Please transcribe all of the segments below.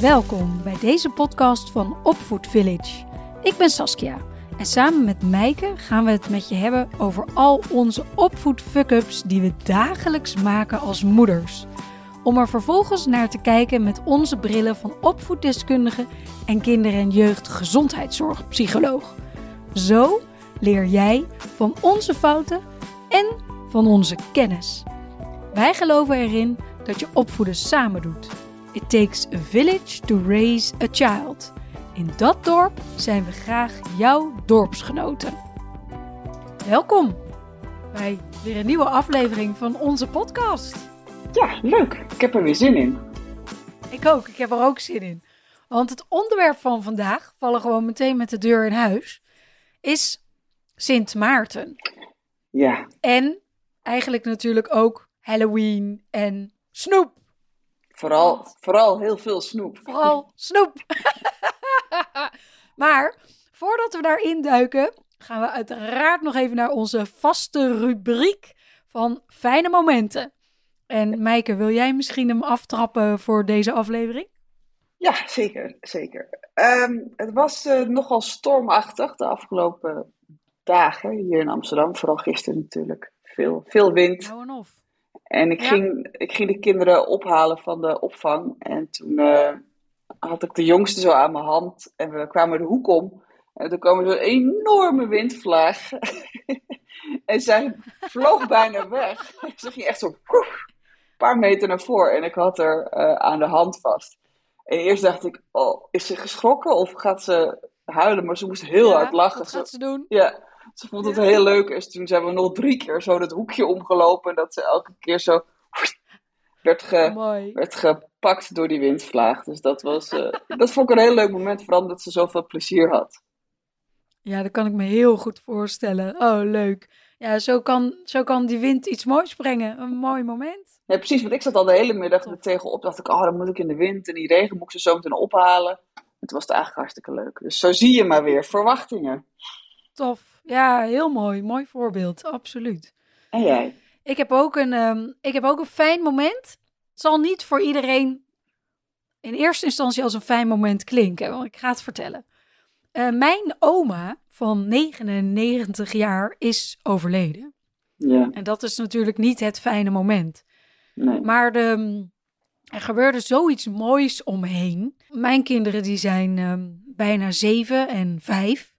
Welkom bij deze podcast van Opvoed Village. Ik ben Saskia en samen met Meike gaan we het met je hebben over al onze opvoed fuck-ups die we dagelijks maken als moeders. Om er vervolgens naar te kijken met onze brillen van opvoeddeskundige en kinder- en jeugdgezondheidszorgpsycholoog. Zo leer jij van onze fouten en van onze kennis. Wij geloven erin dat je opvoeden samen doet. It takes a village to raise a child. In dat dorp zijn we graag jouw dorpsgenoten. Welkom bij weer een nieuwe aflevering van onze podcast. Ja, leuk. Ik heb er weer zin in. Ik ook, ik heb er ook zin in. Want het onderwerp van vandaag, vallen gewoon meteen met de deur in huis, is Sint Maarten. Ja, En eigenlijk natuurlijk ook Halloween en snoep. Vooral, vooral heel veel snoep. Vooral snoep. maar voordat we daarin duiken, gaan we uiteraard nog even naar onze vaste rubriek van fijne momenten. En Meike, wil jij misschien hem aftrappen voor deze aflevering? Ja, zeker, zeker. Ehm, het was eh, nogal stormachtig de afgelopen dagen hier in Amsterdam. Vooral gisteren natuurlijk. Veel, veel wind. Nou en of. En ik, Ja. ging, ik ging de kinderen ophalen van de opvang. En toen eh, had ik de jongste zo aan mijn hand. En we kwamen de hoek om. En toen kwam er zo'n enorme windvlaag. en zij vloog bijna weg. Ze ging echt zo poef, een paar meter naar voren. En ik had haar eh, aan de hand vast. En eerst dacht ik, oh, is ze geschrokken of gaat ze huilen? Maar ze moest heel Ja, hard lachen. Wat gaat ze doen? ja, ze vond het Ja. heel leuk. En toen zijn we nog drie keer zo dat hoekje omgelopen. En dat ze elke keer zo werd, ge, Mooi. werd gepakt door die windvlaag. Dus dat was, eh, dat vond ik een heel leuk moment. Vooral omdat ze zoveel plezier had. Ja, dat kan ik me heel goed voorstellen. Oh, leuk. Ja, zo kan, zo kan die wind iets moois brengen. Een mooi moment. Ja, precies. Want ik zat al de hele middag er tegenop. Dacht ik, oh, dan moet ik in de wind. En die regen moet ik ze zo meteen ophalen. Het was eigenlijk hartstikke leuk. Dus zo zie je maar weer. Verwachtingen. Tof. Ja, heel mooi. Mooi voorbeeld. Absoluut. En jij? Ik heb ook een, ehm, ik heb ook een fijn moment. Het zal niet voor iedereen in eerste instantie als een fijn moment klinken, want ik ga het vertellen. Eh, mijn oma van 99 jaar is overleden. Ja, En dat is natuurlijk niet het fijne moment. nee. Maar de, er gebeurde zoiets moois omheen. Mijn kinderen die zijn ehm, bijna zeven en vijf.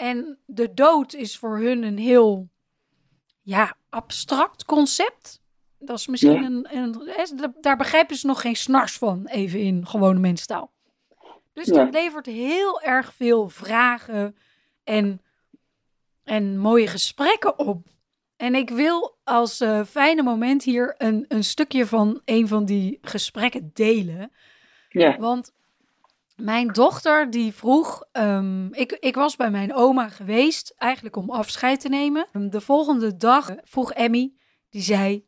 En de dood is voor hun een heel ja, abstract concept. Dat is misschien Ja. een, een. Daar begrijpen ze nog geen snars van, even in gewone mensentaal. Dus Ja. dat levert heel erg veel vragen en, en mooie gesprekken op. En ik wil als eh, fijne moment hier een, een stukje van een van die gesprekken delen. Ja, Want mijn dochter die vroeg, ehm, ik, ik was bij mijn oma geweest, eigenlijk om afscheid te nemen. De volgende dag eh, vroeg Emmy, die zei,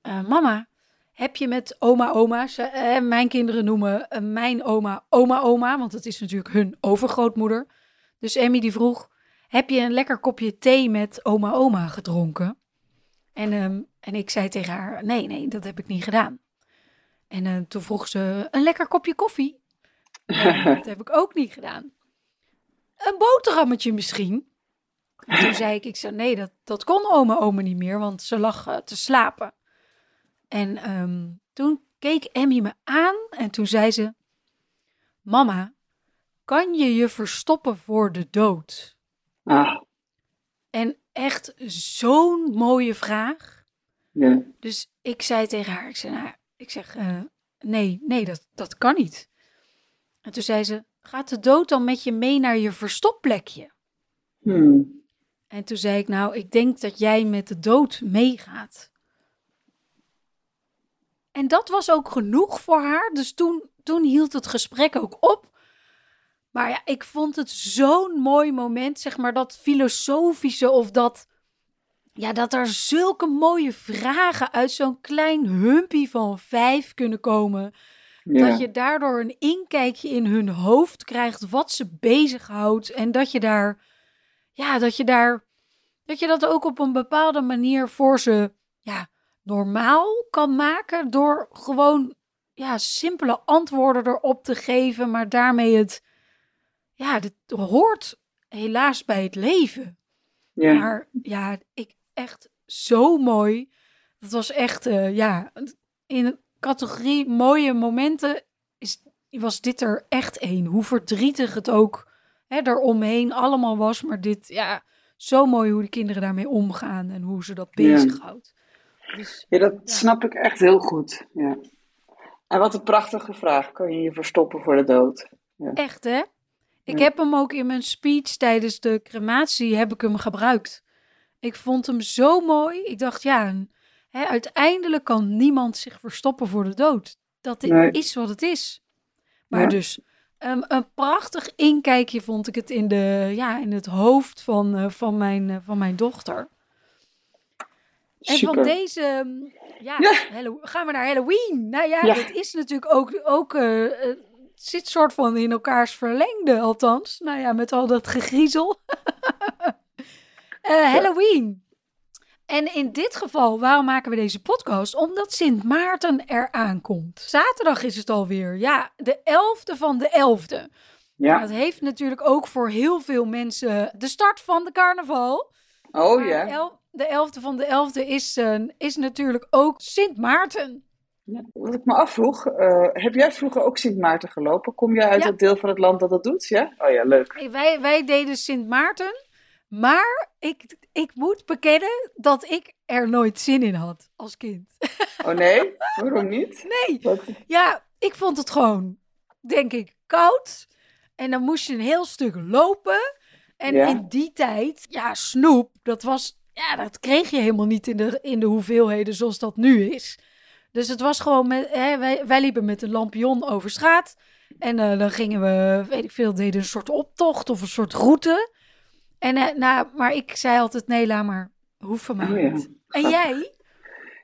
eh, mama, heb je met oma oma, eh, mijn kinderen noemen mijn oma oma oma, want het is natuurlijk hun overgrootmoeder. Dus Emmy die vroeg, heb je een lekker kopje thee met oma oma gedronken? En, ehm, en ik zei tegen haar, nee, nee, dat heb ik niet gedaan. En toen vroeg ze, een lekker kopje koffie? Nee, dat heb ik ook niet gedaan. Een boterhammetje misschien? En toen zei ik, ik zei, nee, dat, dat kon oma oma niet meer, want ze lag eh, te slapen. En ehm, toen keek Emmy me aan en toen zei ze, mama, kan je je verstoppen voor de dood? ah, En echt zo'n mooie vraag. ja. Dus ik zei tegen haar, ik zei, nou, ik zeg, eh, nee, nee, dat, dat kan niet. En toen zei ze, gaat de dood dan met je mee naar je verstopplekje? Hmm. En toen zei ik, nou, ik denk dat jij met de dood meegaat. En dat was ook genoeg voor haar. Dus toen, toen hield het gesprek ook op. Maar ja, ik vond het zo'n mooi moment, zeg maar, dat filosofische of dat, ja, dat er zulke mooie vragen uit zo'n klein humpie van vijf kunnen komen. Ja. Dat je daardoor een inkijkje in hun hoofd krijgt wat ze bezighoudt. En dat je daar, ja, dat je daar, dat je dat ook op een bepaalde manier voor ze, ja, normaal kan maken. Door gewoon ja, simpele antwoorden erop te geven, maar daarmee het, ja, dit hoort helaas bij het leven. Ja. Maar ja, ik echt zo mooi. Dat was echt, eh, ja, in categorie mooie momenten is, was dit er echt één. Hoe verdrietig het ook hè, eromheen allemaal was. Maar dit, ja, zo mooi hoe de kinderen daarmee omgaan en hoe ze dat Ja. bezighoudt. Dus Ja, dat Ja. snap ik echt heel goed. Ja. En wat een prachtige vraag. Kan je je verstoppen voor de dood? echt, hè? Ik Ja. heb hem ook in mijn speech tijdens de crematie heb ik hem gebruikt. Ik vond hem zo mooi. Ik dacht, ja, een- uiteindelijk kan niemand zich verstoppen voor de dood. Dat Nee. is wat het is. Maar Ja. dus, ehm, een prachtig inkijkje vond ik het in, de, ja, in het hoofd van, eh, van, mijn, eh, van mijn dochter. En van deze, ehm, ja, gaan we naar Halloween. Nou ja, Ja. het is natuurlijk ook, ook het zit soort van in elkaars verlengde, althans. Nou ja, met al dat gegriezel. Halloween. En in dit geval, waarom maken we deze podcast? Omdat Sint Maarten eraan komt. Zaterdag is het alweer. Ja, de 11e van de 11e. Ja. Dat heeft natuurlijk ook voor heel veel mensen de start van de carnaval. Oh ja. de, el- de 11e van de 11e is, eh, is natuurlijk ook Sint Maarten. Ja, Wat ik me afvroeg, eh, heb jij vroeger ook Sint Maarten gelopen? Kom jij uit Ja. het deel van het land dat dat doet? Ja? Oh ja, leuk. Hey, Wij, wij deden Sint Maarten. Maar ik, ik moet bekennen dat ik er nooit zin in had als kind. Oh nee? Waarom niet? Nee, Wat? ja, ik vond het gewoon, denk ik, koud. En dan moest je een heel stuk lopen. En Ja. in die tijd, ja, snoep, dat was, ja, dat kreeg je helemaal niet in de, in de hoeveelheden zoals dat nu is. Dus het was gewoon, met, hè, wij, wij liepen met een lampion over straat. En eh, dan gingen we, weet ik veel, deden een soort optocht of een soort route. En, eh, nou, maar ik zei altijd, nee, laat maar, van mij Oh ja. En jij?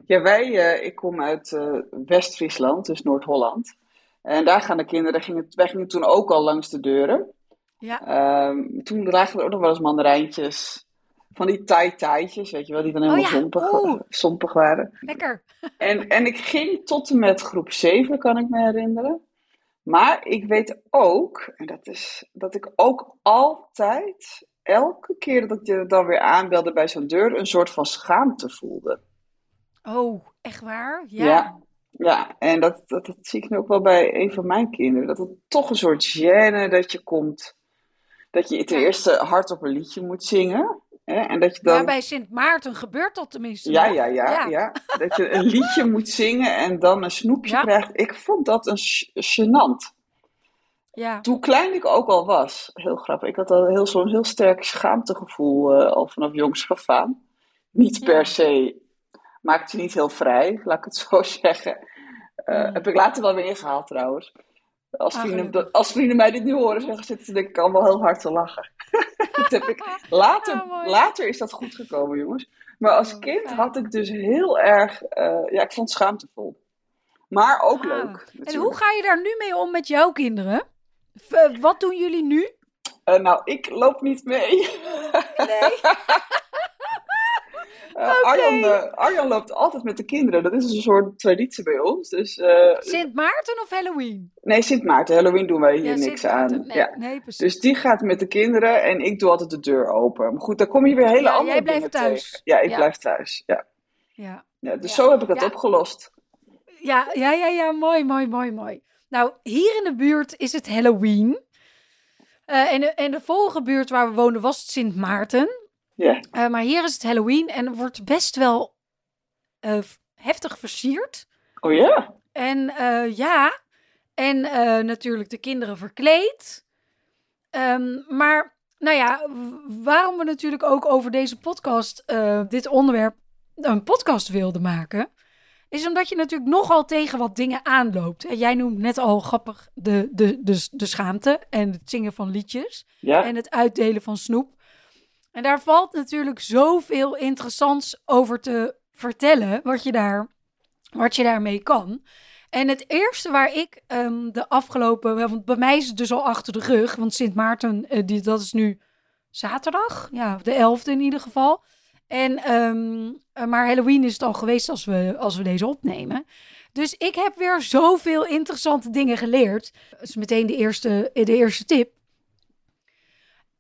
Ja, wij, eh, ik kom uit eh, West-Friesland, dus Noord-Holland. En daar gaan de kinderen, gingen, wij gingen toen ook al langs de deuren. Ja, Ehm, toen lagen er ook nog wel eens mandarijntjes. Van die tai-taitjes, weet je wel, die dan helemaal Oh ja, zompig, oeh. zompig waren. lekker. En, en ik ging tot en met groep 7, kan ik me herinneren. Maar ik weet ook, en dat is dat ik ook altijd, elke keer dat je dan weer aanbelde bij zo'n deur, een soort van schaamte voelde. Oh, echt waar? Ja. Ja, ja, en dat, dat, dat zie ik nu ook wel bij een van mijn kinderen. Dat het toch een soort gêne dat je komt. Dat je ten Ja. eerste hardop een liedje moet zingen. Hè, en dat je dan... Ja, bij Sint Maarten gebeurt dat tenminste. Ja, nog. ja, ja, ja. Dat je een liedje moet zingen en dan een snoepje Ja. krijgt. Ik vond dat een gênant. Ja. Hoe klein ik ook al was. Heel grappig. Ik had al heel, zo'n heel sterk schaamtegevoel eh, al vanaf jongs af aan. Niet per Ja. se, maakt je niet heel vrij, laat ik het zo zeggen. Eh, Mm. Heb ik later wel weer ingehaald trouwens. Als Ah, vrienden, als vrienden mij dit nu horen zeggen, zitten ze denk ik allemaal heel hard te lachen. dat heb ik, later, Ah, mooi. later is dat goed gekomen, jongens. Maar als Oh, kind had ik dus heel erg, eh, ja, ik vond het schaamtevol. Maar ook Ah. leuk. En hoe ga je daar nu mee om met jouw kinderen? V- wat doen jullie nu? Eh, nou, ik loop niet mee. Nee. Eh, Arjan, eh, Arjan loopt altijd met de kinderen. Dat is een soort traditie bij ons. Dus, Sint Maarten of Halloween? nee, Sint Maarten. Halloween doen wij hier ja, niks aan. Nee, Ja. nee, precies. Dus die gaat met de kinderen en ik doe altijd de deur open. Maar goed, dan kom je weer hele Ja, andere jij blijft dingen thuis. tegen. Ja, ik Ja. blijf thuis. Ja. ja. Ja, dus zo heb ik het opgelost. Ja, ja, ja, ja, mooi, mooi, mooi, mooi. Nou, hier in de buurt is het Halloween. Eh, en, de, en de vorige buurt waar we woonden was het Sint Maarten. Ja. Eh, maar hier is het Halloween en wordt best wel eh, heftig versierd. Oh ja? En eh, ja, en eh, natuurlijk de kinderen verkleed. Ehm, maar nou ja, waarom we natuurlijk ook over deze podcast, eh, dit onderwerp, een podcast wilden maken, is omdat je natuurlijk nogal tegen wat dingen aanloopt. En jij noemt net al grappig de, de, de, de schaamte en het zingen van liedjes Ja. en het uitdelen van snoep. En daar valt natuurlijk zoveel interessants over te vertellen, wat je, daar, wat je daarmee kan. En het eerste waar ik ehm, de afgelopen, want bij mij is het dus al achter de rug, want Sint Maarten, eh, die, dat is nu zaterdag, ja, de 11e in ieder geval. En, ehm, eh, maar Halloween is het al geweest als we, als we deze opnemen. Dus ik heb weer zoveel interessante dingen geleerd. Dat is meteen de eerste, de eerste tip.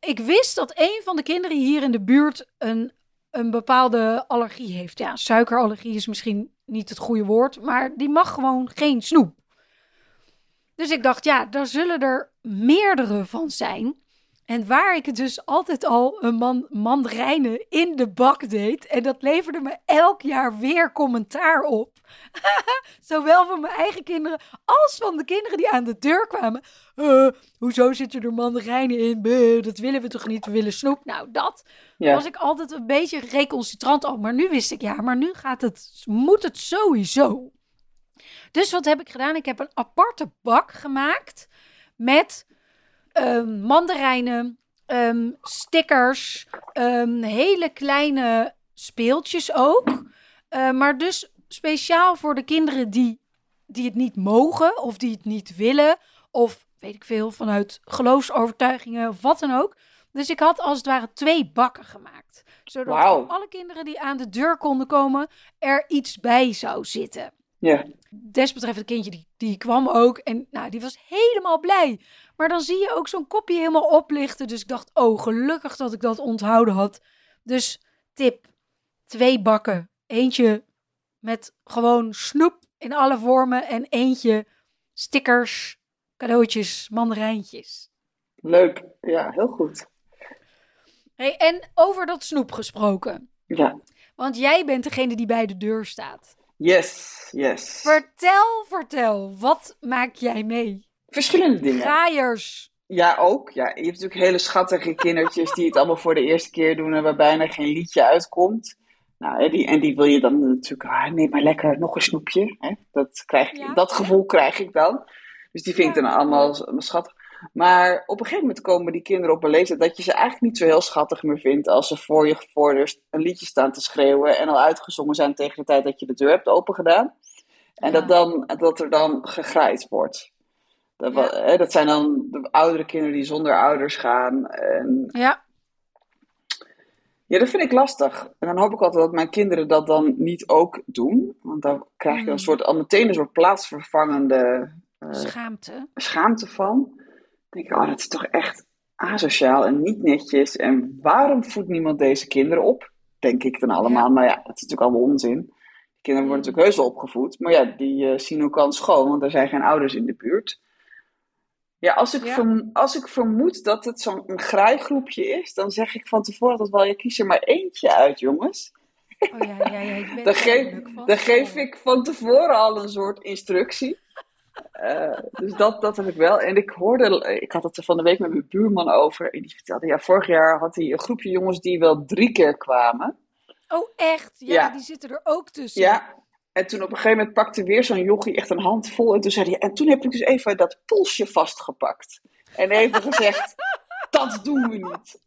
Ik wist dat een van de kinderen hier in de buurt een, een bepaalde allergie heeft. Ja, suikerallergie is misschien niet het goede woord, maar die mag gewoon geen snoep. Dus ik dacht, ja, daar zullen er meerdere van zijn. En waar ik het dus altijd al een man, mandarijnen in de bak deed. En dat leverde me elk jaar weer commentaar op. Zowel van mijn eigen kinderen als van de kinderen die aan de deur kwamen. Uh, hoezo zitten er mandarijnen in? Buh, dat willen we toch niet? We willen snoep. Nou, dat ja. was ik altijd een beetje recalcitrant al. Maar nu wist ik, ja, maar nu gaat het, moet het sowieso. Dus wat heb ik gedaan? Ik heb een aparte bak gemaakt met um, mandarijnen, um, stickers, um, hele kleine speeltjes ook. Uh, maar dus speciaal voor de kinderen die, die het niet mogen of die het niet willen. Of weet ik veel, vanuit geloofsovertuigingen of wat dan ook. Dus ik had als het ware twee bakken gemaakt. Zodat voor alle kinderen die aan de deur konden komen er iets bij zou zitten. Ja. Desbetreffend kindje die, die kwam ook en nou, die was helemaal blij. Maar dan zie je ook zo'n kopje helemaal oplichten. Dus ik dacht, oh, gelukkig dat ik dat onthouden had. Dus tip, twee bakken. Eentje met gewoon snoep in alle vormen en eentje stickers, cadeautjes, mandarijntjes. Leuk, ja, heel goed. Hey, en over dat snoep gesproken. Ja. Want jij bent degene die bij de deur staat. Yes, yes. Vertel, vertel, wat maak jij mee? Verschillende dingen. Graaiers. Ja, ook. Ja, je hebt natuurlijk hele schattige kindertjes die het allemaal voor de eerste keer doen en waar bijna geen liedje uitkomt. Nou, die, en die wil je dan natuurlijk, ah, neem maar lekker nog een snoepje. Hè? Dat, krijg, ja. dat gevoel krijg ik dan. Dus die vind ik dan allemaal schattig. Maar op een gegeven moment komen die kinderen op een leeftijd dat je ze eigenlijk niet zo heel schattig meer vindt als ze voor je gevorderd een liedje staan te schreeuwen en al uitgezongen zijn tegen de tijd dat je de deur hebt opengedaan. En dat, dan, dat er dan gegraaid wordt. Dat, hè, dat zijn dan de oudere kinderen die zonder ouders gaan. En... Ja. Ja, dat vind ik lastig. En dan hoop ik altijd dat mijn kinderen dat dan niet ook doen. Want dan krijg je een hmm. soort, al meteen een soort plaatsvervangende uh, schaamte. schaamte van denk ik, oh, dat is toch echt asociaal en niet netjes. En waarom voedt niemand deze kinderen op? Denk ik dan allemaal. Maar ja, dat is natuurlijk allemaal onzin. Kinderen worden natuurlijk heus wel opgevoed. Maar ja, die uh, zien ook aan schoon, want er zijn geen ouders in de buurt. Ja, als ik, als ik vermoed dat het zo'n graaigroepje is, dan zeg ik van tevoren dat wel, je kies er maar eentje uit, jongens. Oh ja, ja, ja, dan, geef, dan geef ik van tevoren al een soort instructie. Uh, dus dat, dat heb ik wel. En ik hoorde, ik had het er van de week met mijn buurman over. En die vertelde, ja, vorig jaar had hij een groepje jongens die wel drie keer kwamen. Oh, echt? Ja, die zitten er ook tussen. Ja, en toen op een gegeven moment pakte weer zo'n jochie echt een hand vol. En toen zei hij, en toen heb ik dus even dat polsje vastgepakt. En even gezegd, dat doen we niet.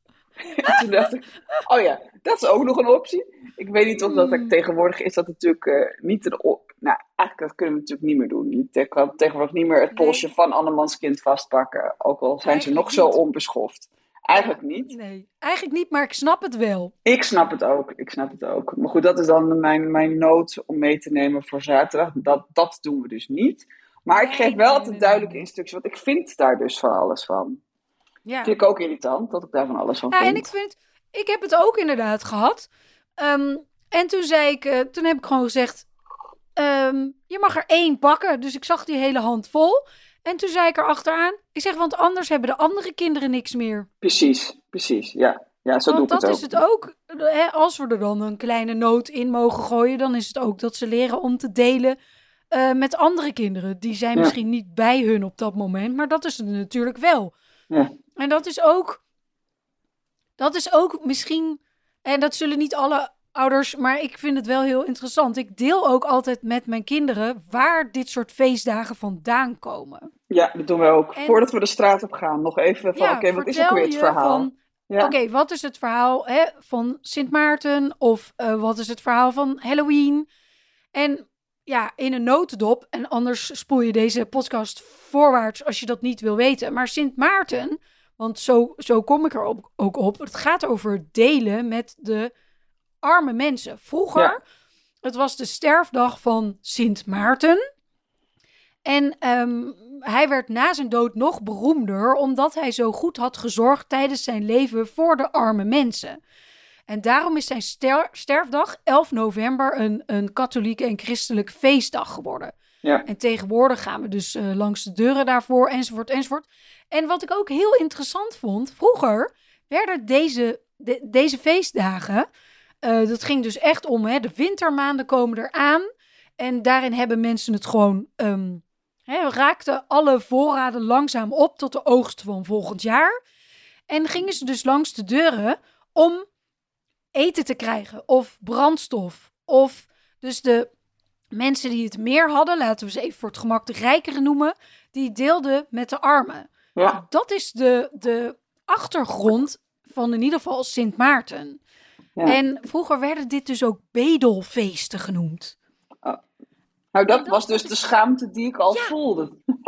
En toen dacht ik, oh ja, dat is ook nog een optie. Ik weet niet of dat hmm. tegenwoordig is dat natuurlijk uh, niet een. Nou, eigenlijk dat kunnen we natuurlijk niet meer doen. Je kan tegenwoordig niet meer het polsje van andermans kind vastpakken. Ook al zijn ze nog zo onbeschoft. Eigenlijk niet. Nee, eigenlijk niet, maar ik snap het wel. Ik snap het ook, ik snap het ook. Maar goed, dat is dan mijn, mijn nood om mee te nemen voor zaterdag. Dat, dat doen we dus niet. Maar ik geef wel altijd duidelijke instructies, want ik vind daar dus van alles van. Ja. Vind ik ook irritant dat ik daar van alles van ja, vind. En ik vind, ik heb het ook inderdaad gehad. Ehm, en toen zei ik, uh, toen heb ik gewoon gezegd, ehm, je mag er één pakken. Dus ik zag die hele hand vol. En toen zei ik er achteraan, ik zeg, want anders hebben de andere kinderen niks meer. Precies, precies, ja. Ja, zo want doe ik dat het ook. is het ook. Hè, als we er dan een kleine noot in mogen gooien, dan is het ook dat ze leren om te delen uh, met andere kinderen. Die zijn misschien niet bij hun op dat moment, maar dat is het natuurlijk wel. Ja. En dat is ook, dat is ook misschien, en dat zullen niet alle ouders, maar ik vind het wel heel interessant. Ik deel ook altijd met mijn kinderen waar dit soort feestdagen vandaan komen. Ja, dat doen we ook. Voordat we de straat op gaan, nog even van, oké, wat is ook weer het verhaal? Ja. Oké, wat is het verhaal hè, van Sint Maarten? Of uh, wat is het verhaal van Halloween? En ja, in een notendop. En anders spoel je deze podcast voorwaarts als je dat niet wil weten. Maar Sint Maarten, want zo, zo kom ik er ook op. Het gaat over delen met de arme mensen. Vroeger Het was de sterfdag van Sint Maarten. En ehm, hij werd na zijn dood nog beroemder omdat hij zo goed had gezorgd tijdens zijn leven voor de arme mensen. En daarom is zijn ster- sterfdag 11 november een, een katholieke en christelijk feestdag geworden. Ja. En tegenwoordig gaan we dus eh, langs de deuren daarvoor, enzovoort, enzovoort. En wat ik ook heel interessant vond, vroeger werden deze, de- deze feestdagen, eh, dat ging dus echt om, hè, de wintermaanden komen eraan. En daarin hebben mensen het gewoon, ehm, hè, raakten alle voorraden langzaam op tot de oogst van volgend jaar. En gingen ze dus langs de deuren om eten te krijgen of brandstof. Of dus de mensen die het meer hadden, laten we ze even voor het gemak de rijkeren noemen, die deelden met de armen. Ja. Dat is de, de achtergrond van in ieder geval Sint Maarten. Ja. En vroeger werden dit dus ook bedelfeesten genoemd. Nou, dat dat was dus de schaamte die ik al Ja. voelde.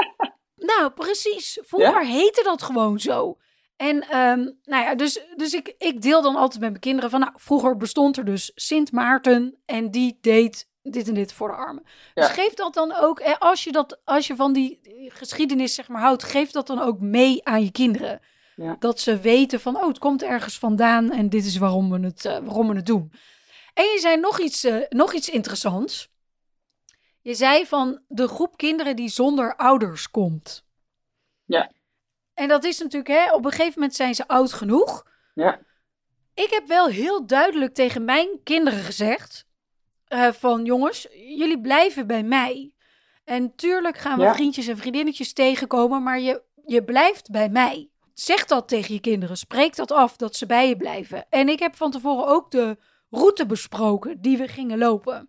Nou, precies. Vroeger heette dat gewoon zo. En nou ja, dus, dus ik, ik deel dan altijd met mijn kinderen van, nou, vroeger bestond er dus Sint Maarten en die deed dit en dit voor de armen. Dus geef dat dan ook, eh, als je, dat, als je van die geschiedenis zeg maar houdt, geef dat dan ook mee aan je kinderen. Ja. Dat ze weten van, oh, het komt ergens vandaan en dit is waarom we het, eh, waarom we het doen. En je zei nog iets, eh, nog iets interessants. Je zei van de groep kinderen die zonder ouders komt. Ja. En dat is natuurlijk, hè, op een gegeven moment zijn ze oud genoeg. Ja. Ik heb wel heel duidelijk tegen mijn kinderen gezegd: eh, van jongens, jullie blijven bij mij. En tuurlijk gaan we Ja. vriendjes en vriendinnetjes tegenkomen, maar je, je blijft bij mij. Zeg dat tegen je kinderen. Spreek dat af dat ze bij je blijven. En ik heb van tevoren ook de route besproken die we gingen lopen.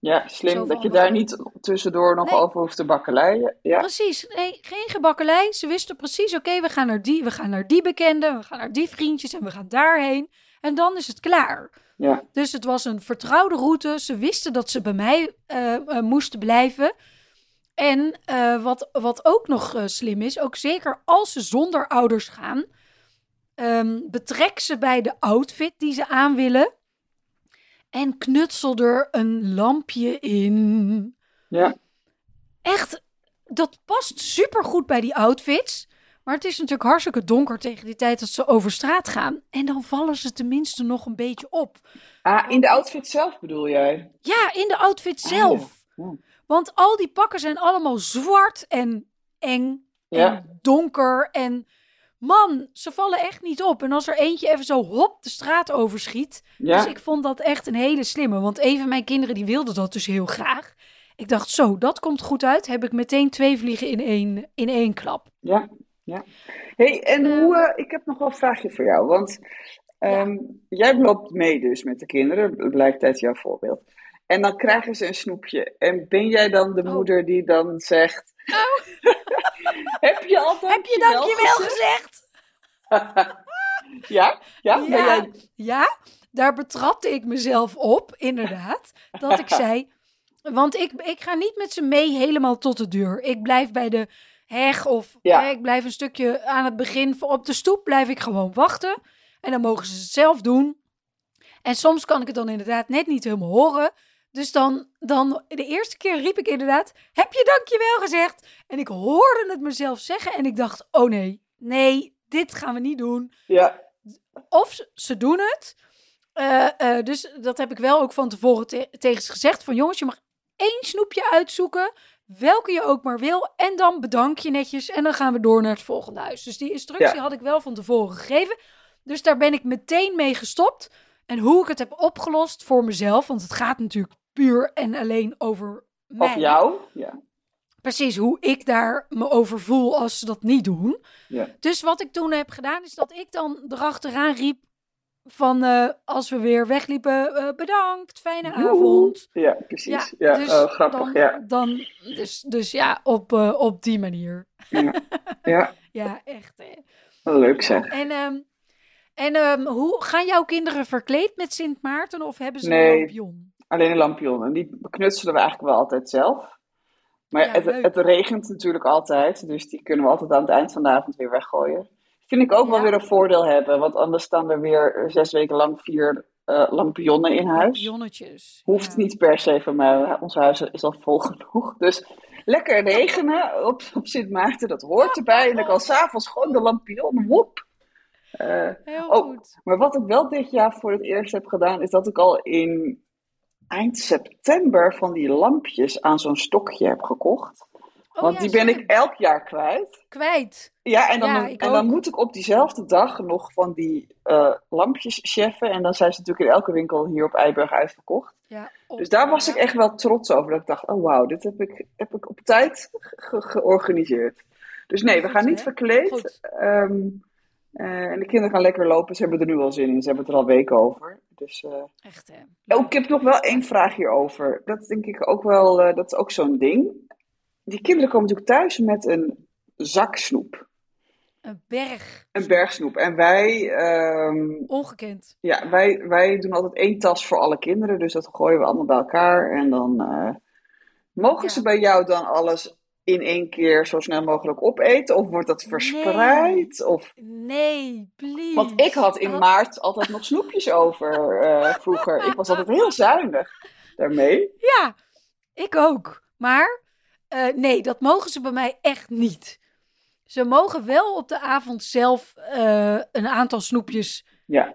Ja, slim dat je daar gaan- niet tussendoor nog Nee. over hoeft te bakkeleien. Ja. Precies. Nee, geen gebakkelei. Ze wisten precies, oké, we gaan naar die, we gaan naar die bekende, we gaan naar die vriendjes en we gaan daarheen. En dan is het klaar. Ja. Dus het was een vertrouwde route. Ze wisten dat ze bij mij eh, eh, moesten blijven. En eh, wat, wat ook nog eh, slim is, ook zeker als ze zonder ouders gaan, ehm, betrek ze bij de outfit die ze aan willen. En knutsel er een lampje in. Ja. Echt, dat past supergoed bij die outfits. Maar het is natuurlijk hartstikke donker tegen die tijd dat ze over straat gaan. En dan vallen ze tenminste nog een beetje op. Ah, in de outfit zelf bedoel jij? Ja, in de outfit Ah, zelf. ja. Ja. Want al die pakken zijn allemaal zwart en eng Ja. en donker. En man, ze vallen echt niet op. En als er eentje even zo hop de straat overschiet. Ja. Dus ik vond dat echt een hele slimme. Want even mijn kinderen die wilden dat dus heel graag. Ik dacht, zo, dat komt goed uit. Heb ik meteen twee vliegen in één, in één klap. Ja, ja. hey, en Ehm. hoe, eh, ik heb nog wel een vraagje voor jou. Want ehm, jij loopt mee dus met de kinderen, blijkt uit jouw voorbeeld. En dan krijgen ze een snoepje. En ben jij dan de Oh. moeder die dan zegt... heb je al Heb je dankjewel gezegd? ja? Ja? Ja, jij... ja, daar betrapte ik mezelf op, inderdaad. Dat ik zei, want ik, ik ga niet met ze mee helemaal tot de deur. Ik blijf bij de heg of Ja. hè, ik blijf een stukje aan het begin. Op de stoep blijf ik gewoon wachten. En dan mogen ze het zelf doen. En soms kan ik het dan inderdaad net niet helemaal horen. Dus dan, dan de eerste keer riep ik inderdaad, heb je dankjewel gezegd? En ik hoorde het mezelf zeggen en ik dacht, oh nee, nee, dit gaan we niet doen Ja, of ze, doen het. Eh, eh, dus dat heb ik wel ook van tevoren te- tegen ze gezegd. Van jongens, je mag één snoepje uitzoeken. Welke je ook maar wil. En dan bedank je netjes. En dan gaan we door naar het volgende huis. Dus die instructie Ja. had ik wel van tevoren gegeven. Dus daar ben ik meteen mee gestopt. En hoe ik het heb opgelost voor mezelf. Want het gaat natuurlijk puur en alleen over mij. of jou. Ja. Precies hoe ik daar me over voel als ze dat niet doen. Ja. Dus wat ik toen heb gedaan, is dat ik dan erachteraan riep van eh, als we weer wegliepen, eh, bedankt, fijne Joehoe. avond. Ja, precies. Ja, dus oh, grappig. dan, Ja. dan dus, dus ja, op, eh, op die manier. ja, Ja, echt. Hè. wel leuk zeg. En, ehm, en ehm, hoe gaan jouw kinderen verkleed met Sint Maarten of hebben ze Nee. een lampion? Alleen een lampion. En die knutselen we eigenlijk wel altijd zelf. Maar Ja, het, het regent natuurlijk altijd. Dus die kunnen we altijd aan het eind van de avond weer weggooien. Vind ik ook wel weer een voordeel hebben. Want anders staan er weer zes weken lang vier eh, lampionnen in huis. Lampionetjes. Hoeft ja. niet per se van mij. Ons huis is al vol genoeg. Dus lekker regenen op, op Sint Maarten, dat hoort erbij. En dan kan s'avonds gewoon de lampion, woep. Eh, Heel Oh. goed. maar wat ik wel dit jaar voor het eerst heb gedaan, is dat ik al in eind september van die lampjes aan zo'n stokje heb gekocht. Oh, Want ja, die ben ik elk jaar kwijt. kwijt. Ja, en dan, Ja, en dan moet ik op diezelfde dag nog van die eh, lampjes cheffen. En dan zijn ze natuurlijk in elke winkel hier op Eiburg uitverkocht. Ja, op- Dus daar was ik echt wel trots over. Dat ik dacht, oh wauw, dit heb ik, heb ik op tijd ge- georganiseerd. Dus nee, we gaan niet hè? verkleed. Goed. Eh, en de kinderen gaan lekker lopen. Ze hebben er nu wel zin in. Ze hebben het er al weken over. Dus, eh, Echt, hè. Oh, ik heb nog wel één vraag hierover. Dat denk ik ook wel, eh, dat is ook zo'n ding. Die kinderen komen natuurlijk thuis met een zak snoep. Een berg. Een berg snoep. En wij, ehm, Ongekend. ja, wij, wij doen altijd één tas voor alle kinderen. Dus dat gooien we allemaal bij elkaar. En dan mogen Ja. ze bij jou dan alles in één keer zo snel mogelijk opeten? Of wordt dat verspreid? Of... Nee, please. Want ik had in Oh, maart altijd nog snoepjes over eh, vroeger. Ik was altijd heel zuinig daarmee. Ja, ik ook. Maar eh, nee, dat mogen ze bij mij echt niet. Ze mogen wel op de avond zelf eh, een aantal snoepjes Ja,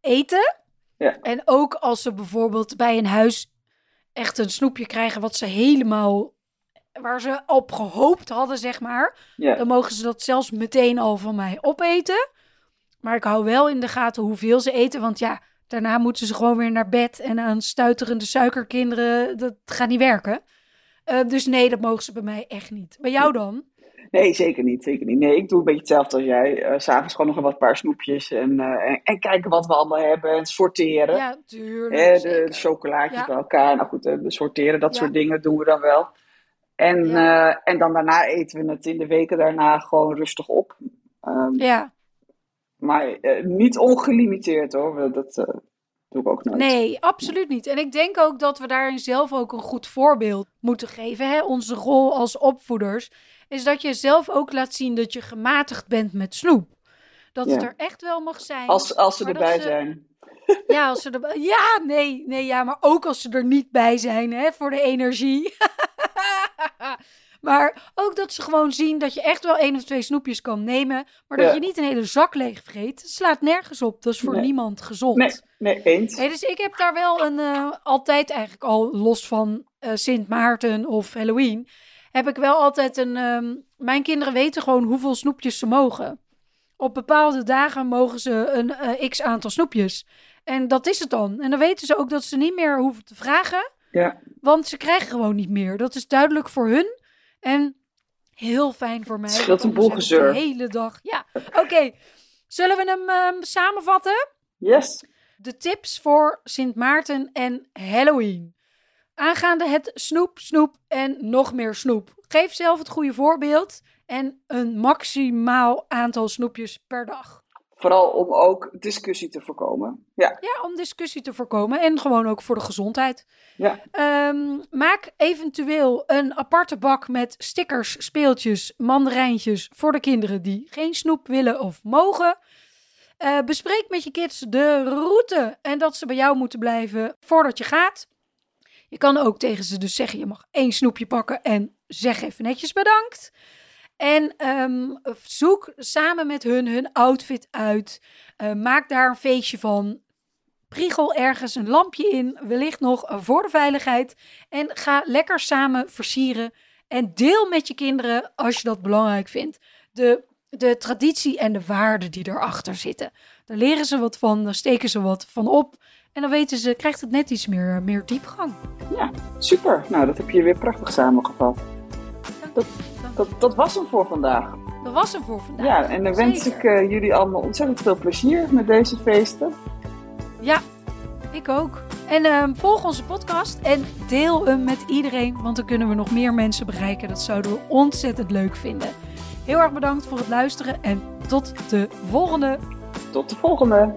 eten. Ja. En ook als ze bijvoorbeeld bij een huis echt een snoepje krijgen wat ze helemaal waar ze op gehoopt hadden, zeg maar. Dan mogen ze dat zelfs meteen al van mij opeten. Maar ik hou wel in de gaten hoeveel ze eten. Want ja, daarna moeten ze gewoon weer naar bed. En aan stuiterende suikerkinderen, dat gaat niet werken. Eh, dus nee, dat mogen ze bij mij echt niet. Bij jou dan? Nee, zeker niet, zeker niet. Nee, ik doe een beetje hetzelfde als jij. S S'avonds gewoon nog een wat paar snoepjes en, eh, en, en kijken wat we allemaal hebben en sorteren. Ja, tuurlijk. De, de chocolaatjes Ja. bij elkaar. Nou goed, de, de sorteren, dat Ja. soort dingen doen we dan wel. En, Ja. eh, en dan daarna eten we het in de weken daarna gewoon rustig op. Ehm, Ja, Maar eh, niet ongelimiteerd hoor, dat eh, doe ik ook nooit. nee, absoluut niet. En ik denk ook dat we daarin zelf ook een goed voorbeeld moeten geven. Hè? Onze rol als opvoeders is dat je zelf ook laat zien dat je gematigd bent met snoep. Dat het er echt wel mag zijn. Als, als ze erbij ze- zijn. Ja, als ze er... ja, nee, nee, ja, maar ook als ze er niet bij zijn, hè, voor de energie. maar ook dat ze gewoon zien dat je echt wel één of twee snoepjes kan nemen, maar dat Ja. je niet een hele zak leeg vreet. Het slaat nergens op. Dat is voor Nee. niemand gezond. Nee, nee, eens. Dus ik heb daar wel een, eh, altijd eigenlijk al los van eh, Sint Maarten of Halloween, heb ik wel altijd een, ehm, mijn kinderen weten gewoon hoeveel snoepjes ze mogen. Op bepaalde dagen mogen ze een eh, x aantal snoepjes. En dat is het dan. En dan weten ze ook dat ze niet meer hoeven te vragen, Ja. want ze krijgen gewoon niet meer. Dat is duidelijk voor hun en heel fijn voor mij. Het scheelt een boel De hele dag. Ja, oké. Zullen we hem ehm, samenvatten? Yes. De tips voor Sint Maarten en Halloween. Aangaande het snoep, snoep en nog meer snoep. Geef zelf het goede voorbeeld en een maximaal aantal snoepjes per dag. Vooral om ook discussie te voorkomen. Ja, Ja, om discussie te voorkomen en gewoon ook voor de gezondheid. ja. Ehm, maak eventueel een aparte bak met stickers, speeltjes, mandarijntjes voor de kinderen die geen snoep willen of mogen. Eh, bespreek met je kids de route en dat ze bij jou moeten blijven voordat je gaat. Je kan ook tegen ze dus zeggen, je mag één snoepje pakken en zeg even netjes bedankt. En ehm, zoek samen met hun hun outfit uit. Eh, maak daar een feestje van. Priegel ergens een lampje in, wellicht nog eh, voor de veiligheid. En ga lekker samen versieren. En deel met je kinderen, als je dat belangrijk vindt, de, de traditie en de waarden die erachter zitten. Daar leren ze wat van, daar steken ze wat van op. En dan weten ze, krijgt het net iets meer, meer diepgang. ja. Super. Nou, dat heb je weer prachtig samengevat. Dat, dat was hem voor vandaag. Dat was hem voor vandaag. Ja, en dan wens ik eh, jullie allemaal ontzettend veel plezier met deze feesten. Ja, ik ook. En ehm, volg onze podcast en deel hem met iedereen, want dan kunnen we nog meer mensen bereiken. Dat zouden we ontzettend leuk vinden. Heel erg bedankt voor het luisteren en tot de volgende. Tot de volgende.